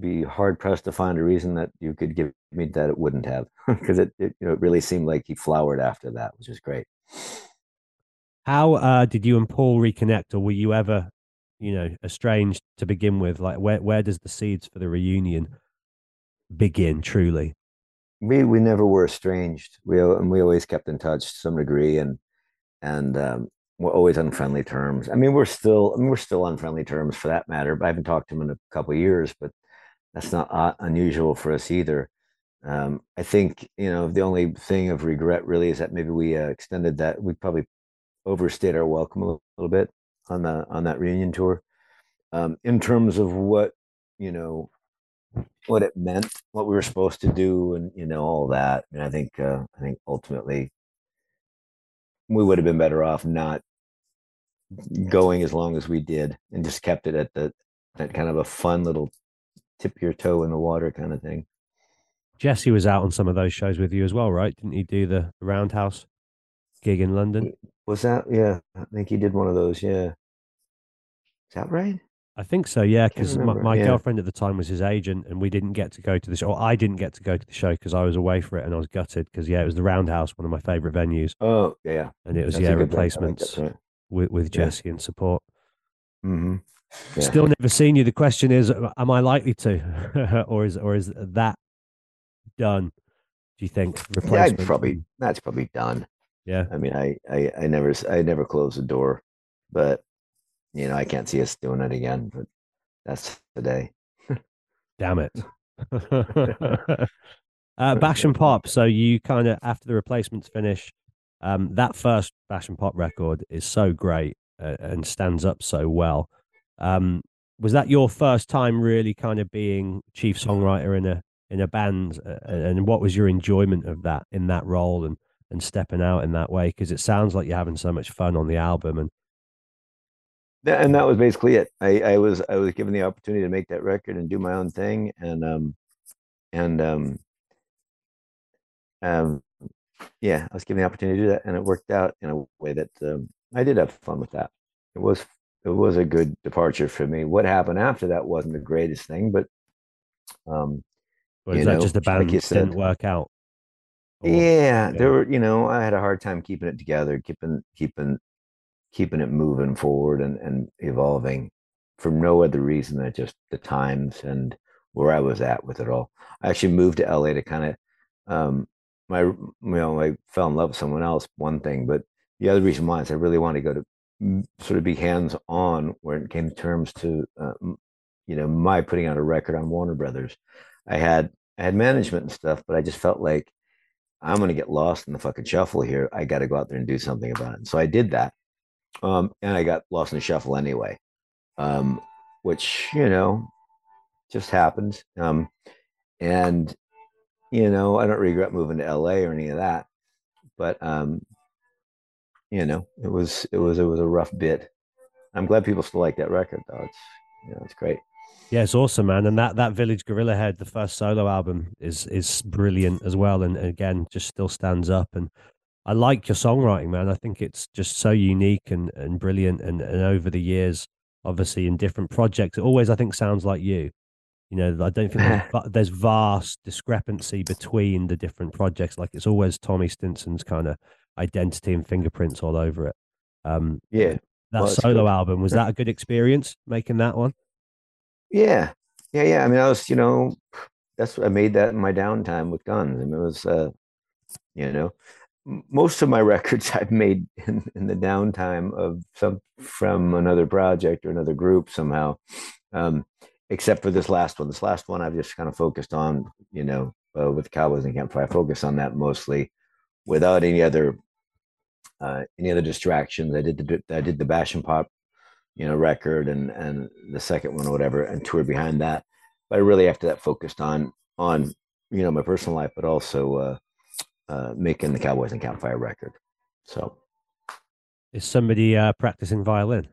be hard pressed to find a reason that you could give me that it wouldn't have, because it, it you know it really seemed like he flowered after that, which is great. How uh, did you and Paul reconnect, or were you ever, you know, estranged to begin with? Like, where where does the seeds for the reunion begin? Truly, We we never were estranged. We and we always kept in touch to some degree, and and um, we're always on friendly terms. I mean, we're still I mean, we're still on friendly terms for that matter. But I haven't talked to him in a couple of years, but that's not uh, unusual for us either. Um, I think you know the only thing of regret really is that maybe we uh, extended that. We probably overstayed our welcome a little, little bit on the on that reunion tour. Um, in terms of what you know, what it meant, what we were supposed to do, and you know all that. And I think uh, I think ultimately we would have been better off not going as long as we did and just kept it at the that kind of a fun little tip your toe in the water kind of thing. Jesse was out on some of those shows with you as well, right? Didn't he do the, Roundhouse gig in London? Was that? Yeah, I think he did one of those. Yeah, is that right? I think so, yeah. Because my, my yeah. girlfriend at the time was his agent, and we didn't get to go to the show. Or I didn't get to go to the show because I was away for it, and I was gutted because yeah, it was the Roundhouse, one of my favorite venues, Oh yeah, and it was That's yeah good like that replacements joint. with with Yeah. Jesse and support. Mm-hmm. Yeah. Still never seen you. The question is, am I likely to, or is or is that done? Do you think Yeah, I'd probably that's probably done. yeah. I mean, I, I, I never, I never close the door, but you know, I can't see us doing it again. But that's today. Damn it. Uh, Bash and Pop. So you kind of after the replacements finish, um, that first Bash and Pop record is so great uh, and stands up so well. Um, was that your first time really kind of being chief songwriter in a in a band, uh, and what was your enjoyment of that in that role and and stepping out in that way? Because it sounds like you're having so much fun on the album, and That- and that was basically it. I, I was I was given the opportunity to make that record and do my own thing, and um, and um, um, yeah, I was given the opportunity to do that, and it worked out in a way that um, I did have fun with that. It was it was a good departure for me. What happened after that wasn't the greatest thing, but um, or is that know, just the like band you didn't said. work out? Or- yeah, yeah. there were you know I had a hard time keeping it together, keeping keeping keeping it moving forward and and evolving for no other reason than just the times and where I was at with it all. I actually moved to LA to kind of um my you know I fell in love with someone else one thing, but the other reason why is I really wanted to go to sort of be hands on when it came to terms to uh, you know my putting out a record on Warner Brothers. I had I had management and stuff, but I just felt like I'm going to get lost in the fucking shuffle here. I got to go out there and do something about it. So I did that. Um, and I got lost in the shuffle anyway, um, which, you know, just happened. Um, and, you know, I don't regret moving to LA or any of that, but, um, you know, it was, it was, it was a rough bit. I'm glad people still like that record though. It's, you know, it's great. Yeah, it's awesome, man. And that that Village Gorilla Head, the first solo album, is is brilliant as well. And again, just still stands up. And I like your songwriting, man. I think it's just so unique and and brilliant. And and over the years, obviously in different projects, it always I think sounds like you. You know, I don't think there's, there's vast discrepancy between the different projects. Like it's always Tommy Stinson's kind of identity and fingerprints all over it. Um, Yeah. that Well, solo good. album was that a good experience making that one? Yeah, yeah, yeah. I mean, I was, you know, that's I made that in my downtime with guns. I mean, it was, uh, you know, most of my records I've made in, in the downtime of some from another project or another group somehow, um, except for this last one. This last one I've just kind of focused on, you know, uh, with Cowboys and Campfire. I focus on that mostly without any other uh, any other distractions. I did the I did the Bash and Pop you know, record and and the second one or whatever, and toured behind that. But I really after that focused on on you know my personal life, but also uh, uh, making the Cowboys and Campfire record. So Is somebody uh, practicing violin?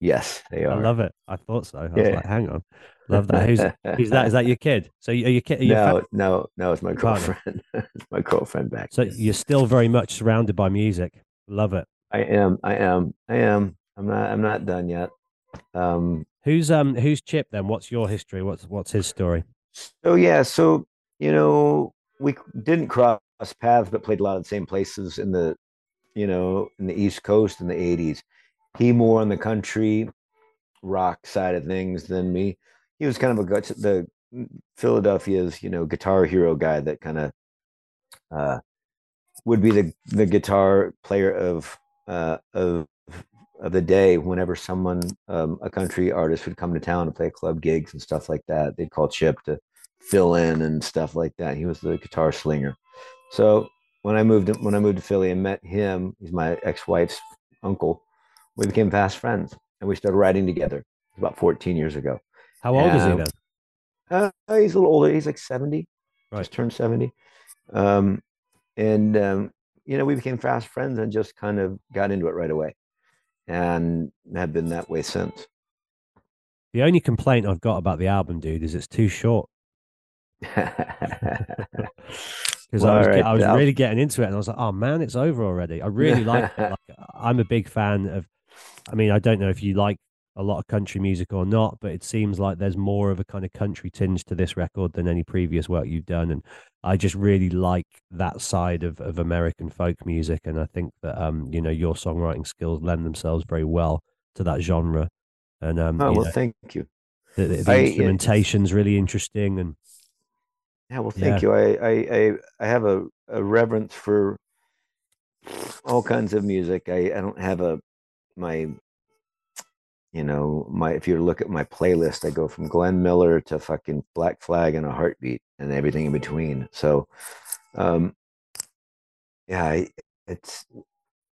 Yes, they are. I love it. I thought so. I was Yeah. like, hang on, love that. Who's who's that? Is that your kid? So are you kid? Are you no, fa- no, no. It's my girlfriend. it's my girlfriend back. so you're still very much surrounded by music. Love it. I am. I am. I am. I'm not. I'm not done yet. Um, Who's um who's Chip then? What's your history? What's what's his story? So yeah, so you know, we didn't cross paths, but played a lot of the same places in the, you know, in the East Coast in the '80s. He more on the country rock side of things than me. He was kind of a the Philadelphia's, you know, guitar hero guy that kind of uh, would be the the guitar player of uh, of of the day whenever someone um, a country artist would come to town to play club gigs and stuff like that. They'd call chip to fill in and stuff like that. He was the guitar slinger. So when i moved when i moved to philly and met him he's my ex-wife's uncle we became fast friends and we started writing together about 14 years ago How old is he Um, then? uh, he's a little older he's like 70 Right. just turned 70 um, and um, you know we became fast friends and just kind of got into it right away and have been that way since The only complaint I've got about the album, dude, is it's too short. Because Well, I was, right, I was really getting into it, and I was like, "Oh man, it's over already." I really like it. Like, I'm a big fan of. I mean, I don't know if you like a lot of country music or not, but it seems like there's more of a kind of country tinge to this record than any previous work you've done, and I just really like that side of, of American folk music, and I think that um, you know, your songwriting skills lend themselves very well to that genre, and um, oh well know, thank you. the, the, the I- instrumentation's really interesting, and yeah well thank Yeah. you. I, I i i have a, a reverence for all kinds of music. I i don't have a my you know, my if you look at my playlist, I go from Glenn Miller to fucking Black Flag and a heartbeat and everything in between. So, um, yeah, I- it's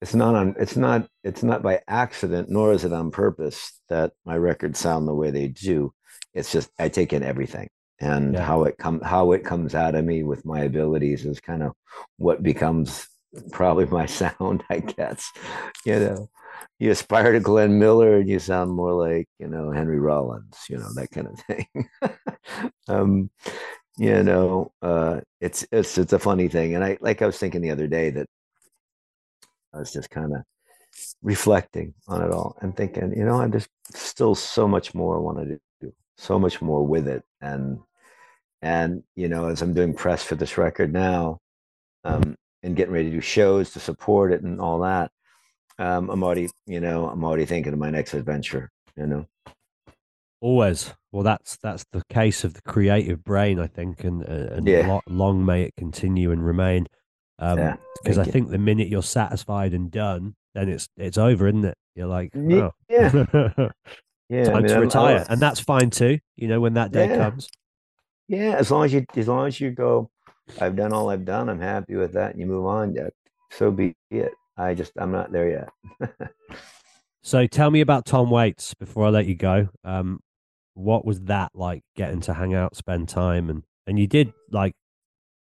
it's not on it's not it's not by accident nor is it on purpose that my records sound the way they do. It's just I take in everything and Yeah. how it come how it comes out of me with my abilities is kind of what becomes probably my sound, I guess. You know, you aspire to Glenn Miller and you sound more like, you know, Henry Rollins, you know, that kind of thing. um, you know, uh, it's it's it's a funny thing. And I like I was thinking the other day that I was just kind of reflecting on it all and thinking, you know, I just still so much more I want to do, so much more with it. And and you know, as I'm doing press for this record now, um, and getting ready to do shows to support it and all that, um, I'm already, you know, I'm already thinking of my next adventure. You know, Always. Well, that's that's the case of the creative brain, I think, and uh, and Yeah. lo- long may it continue and remain. Um, Yeah, because I you. think the minute you're satisfied and done, then it's it's over, isn't it? You're like, oh. yeah. yeah, time I mean, to retire, I'm- and that's fine too. You know, when that day Yeah. comes. Yeah, as long as you as long as you go, I've done all I've done. I'm happy with that, and you move on. Yeah, so be it. I just I'm not there yet. So tell me about Tom Waits before I let you go. Um, what was that like getting to hang out, spend time, and and you did like,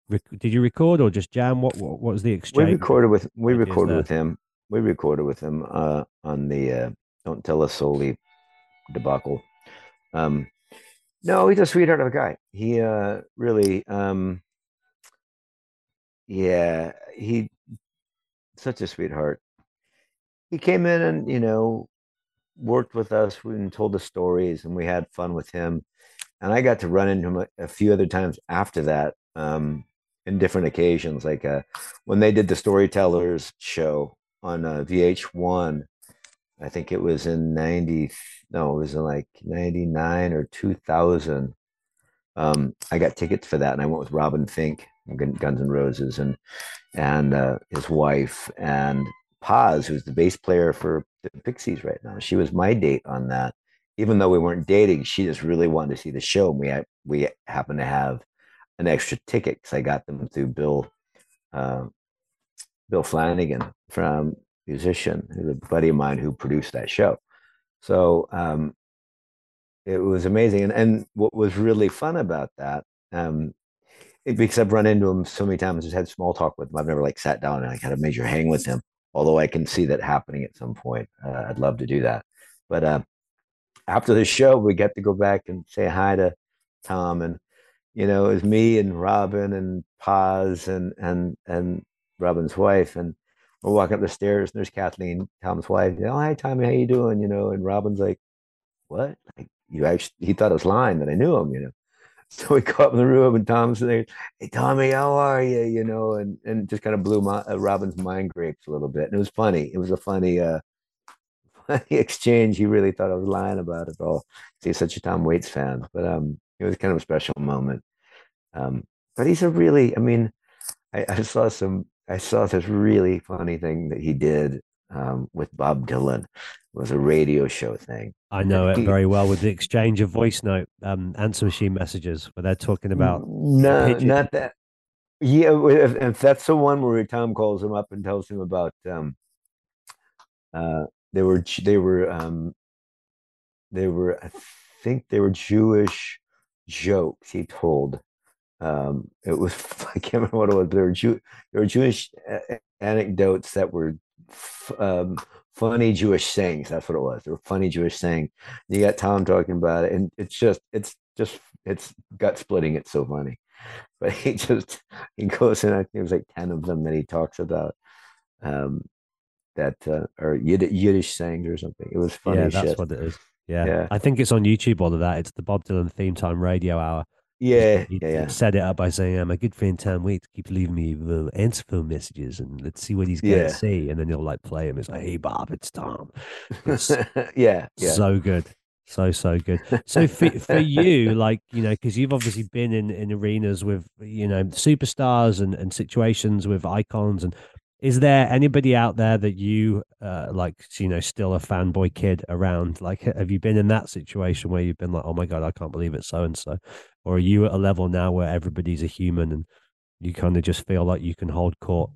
rec- did you record or just jam? What what, what was the exchange? we recorded with we recorded there? with him. We recorded with him uh, on the uh, "Don't Tell a Soul" debacle. Um, no, he's a sweetheart of a guy. He uh, really, um, yeah, he such a sweetheart. He came in and you know worked with us and told us stories, and we had fun with him. And I got to run into him a, a few other times after that, um, in different occasions, like uh, when they did the Storytellers show on uh, VH1. I think it was in ninety. No, it was in like ninety nine or two thousand. Um, I got tickets for that, and I went with Robin Finck, Guns N' Roses, and and uh, his wife, and Paz, who's the bass player for the Pixies right now. She was my date on that. Even though we weren't dating, she just really wanted to see the show. And we had, we happened to have an extra ticket because I got them through Bill uh, Bill Flanagan from musician, who's a buddy of mine who produced that show. So um, it was amazing. And, and what was really fun about that, um, because I've run into him so many times, just had small talk with him. I've never like sat down and like had a major hang with him. Although I can see that happening at some point. Uh, I'd love to do that. But uh, after the show, we get to go back and say hi to Tom, and you know, it was me and Robin and Paz and and and Robin's wife, and we're walking up the stairs, and there's Kathleen, Tom's wife. Oh, hi, Tommy, how you doing? You know, and Robin's like, "What? Like, you actually?" He thought it was lying that I knew him. You know, so we go up in the room, and Tom's there. Hey, Tommy, how are you? You know, and and just kind of blew my uh, Robin's mind grapes a little bit, and it was funny. It was a funny. uh funny exchange. He really thought I was lying about it all. He's such a Tom Waits fan, but um, it was kind of a special moment. Um, but he's a really, I mean, I, I saw some, I saw this really funny thing that he did um, with Bob Dylan. It was a radio show thing. I know it very well with the exchange of voice note um, answer machine messages where they're talking about no, pigeon. not that. Yeah, if, if that's the one where Tom calls him up and tells him about um, uh, they were they were um, they were I think they were Jewish jokes he told. Um, it was I can't remember what it was. But they were Jew they were Jewish uh, anecdotes that were um, funny Jewish sayings. That's what it was. They were funny Jewish saying. You got Tom talking about it, and it's just it's just it's gut splitting. It's so funny. But he just he goes and I think it was like ten of them that he talks about. Um, that uh, or Yiddish, Yiddish sayings or something. It was funny. yeah, that's shit. what it is. Yeah. Yeah. I think it's on YouTube. All of that. It's the Bob Dylan theme time radio hour. Yeah, He, yeah, yeah. set it up by saying, uh, "My good friend Tom Waits keeps leaving me little answer phone messages, and let's see what he's going to Yeah. say." And then he'll like play him. It's like, "Hey Bob, it's Tom." It's yeah, yeah. so good, so so good. So for for you, like you know, because you've obviously been in in arenas with you know superstars and and situations with icons, and is there anybody out there that you uh, like you know still a fanboy kid around like have you been in that situation where you've been like oh my god i can't believe it's so and so or are you at a level now where everybody's a human and you kind of just feel like you can hold court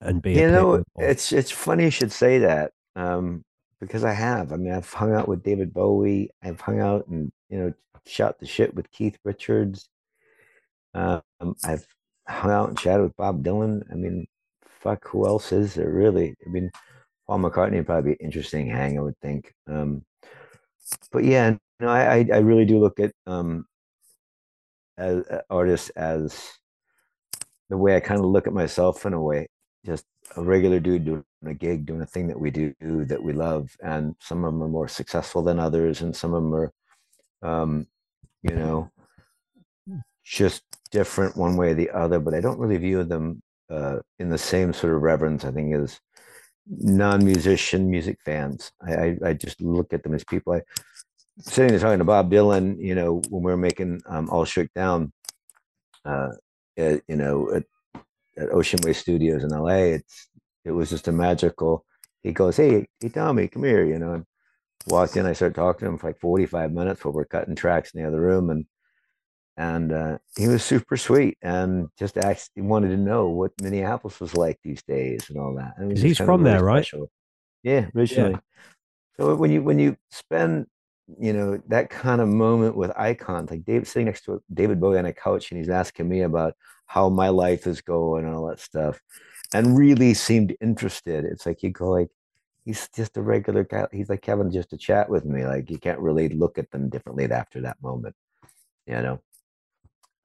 and be You know, it's it's funny you should say that um, because I have. I mean, I've hung out with David Bowie. I've hung out and you know shot the shit with Keith Richards. Um, I've hung out and chatted with Bob Dylan. I mean, fuck, who else is there really? I mean, Paul McCartney would probably be interesting hang, I would think. Um, but yeah, no, I I, I really do look at um, as uh, artists as the way I kind of look at myself in a way, just a regular dude doing a gig, doing a thing that we do that we love, and some of them are more successful than others, and some of them are, um, you know, just different one way or the other. But I don't really view them uh, in the same sort of reverence. I think as non-musician music fans, I, I, just look at them as people. I sitting there talking to Bob Dylan, you know, when we were making um, All Shook Down, uh, at, you know, at, at Ocean Way Studios in LA, it's it was just a magical. He goes, "Hey, hey, Tommy, come here," you know, and walked in. I started talking to him for like forty five minutes while we're cutting tracks in the other room, and and uh, he was super sweet and just asked, he wanted to know what Minneapolis was like these days and all that. And it was 'Cause just he's from there, right? special. Yeah, originally. So when you when you spend you know that kind of moment with icons like David sitting next to David Bowie on a couch and he's asking me about how my life is going and all that stuff, and really seemed interested. It's like you go like he's just a regular guy. He's like having just a chat with me. Like you can't really look at them differently after that moment, you know.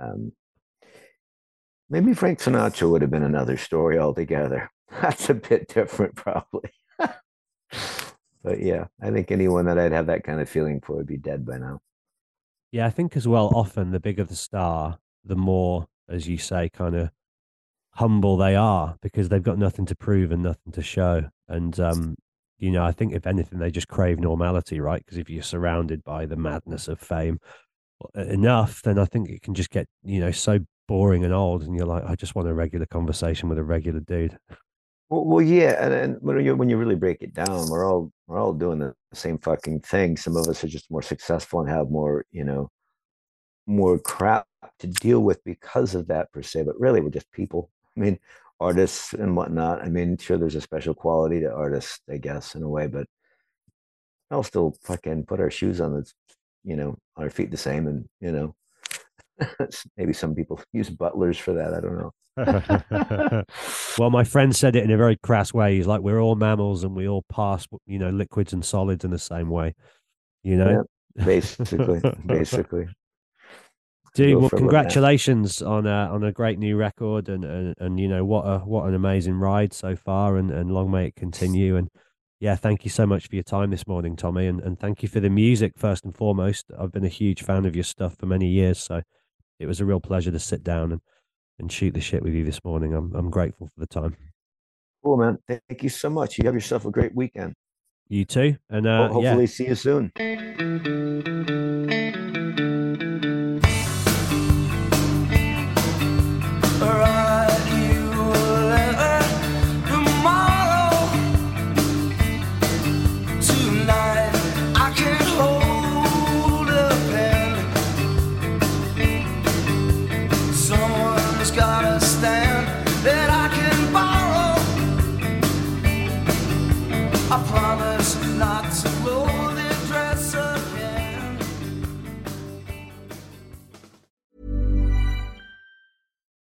Um, maybe Frank Sinatra would have been another story altogether. That's a bit different, probably. but yeah, I think anyone that I'd have that kind of feeling for would be dead by now. Yeah, I think as well, often the bigger the star, the more, as you say, kind of humble they are because they've got nothing to prove and nothing to show. And, um, you know, I think if anything, they just crave normality, right? Because if you're surrounded by the madness of fame enough, then I think it can just get, you know, so boring and old. And you're like, I just want a regular conversation with a regular dude. Well, well, yeah, and, and when you when you really break it down, we're all we're all doing the same fucking thing. Some of us are just more successful and have more, you know, more crap to deal with because of that per se. But really, we're just people. I mean, artists and whatnot. I mean, sure, there's a special quality to artists, I guess, in a way, but I'll still fucking put our shoes on. That's you know, our feet the same, and you know, maybe some people use butlers for that. I don't know. well, my friend said it in a very crass way. He's like, we're all mammals and we all pass, you know, liquids and solids in the same way. You know, Yeah, basically, basically. Dude, well, for it, man. congratulations on a on a great new record, and, and and you know what a what an amazing ride so far, and and long may it continue. And yeah, thank you so much for your time this morning, Tommy, and and thank you for the music first and foremost. I've been a huge fan of your stuff for many years, so it was a real pleasure to sit down and and shoot the shit with you this morning. I'm I'm grateful for the time. Cool, man. Thank you so much. You have yourself a great weekend. You too, and uh, hopefully, yeah, see you soon.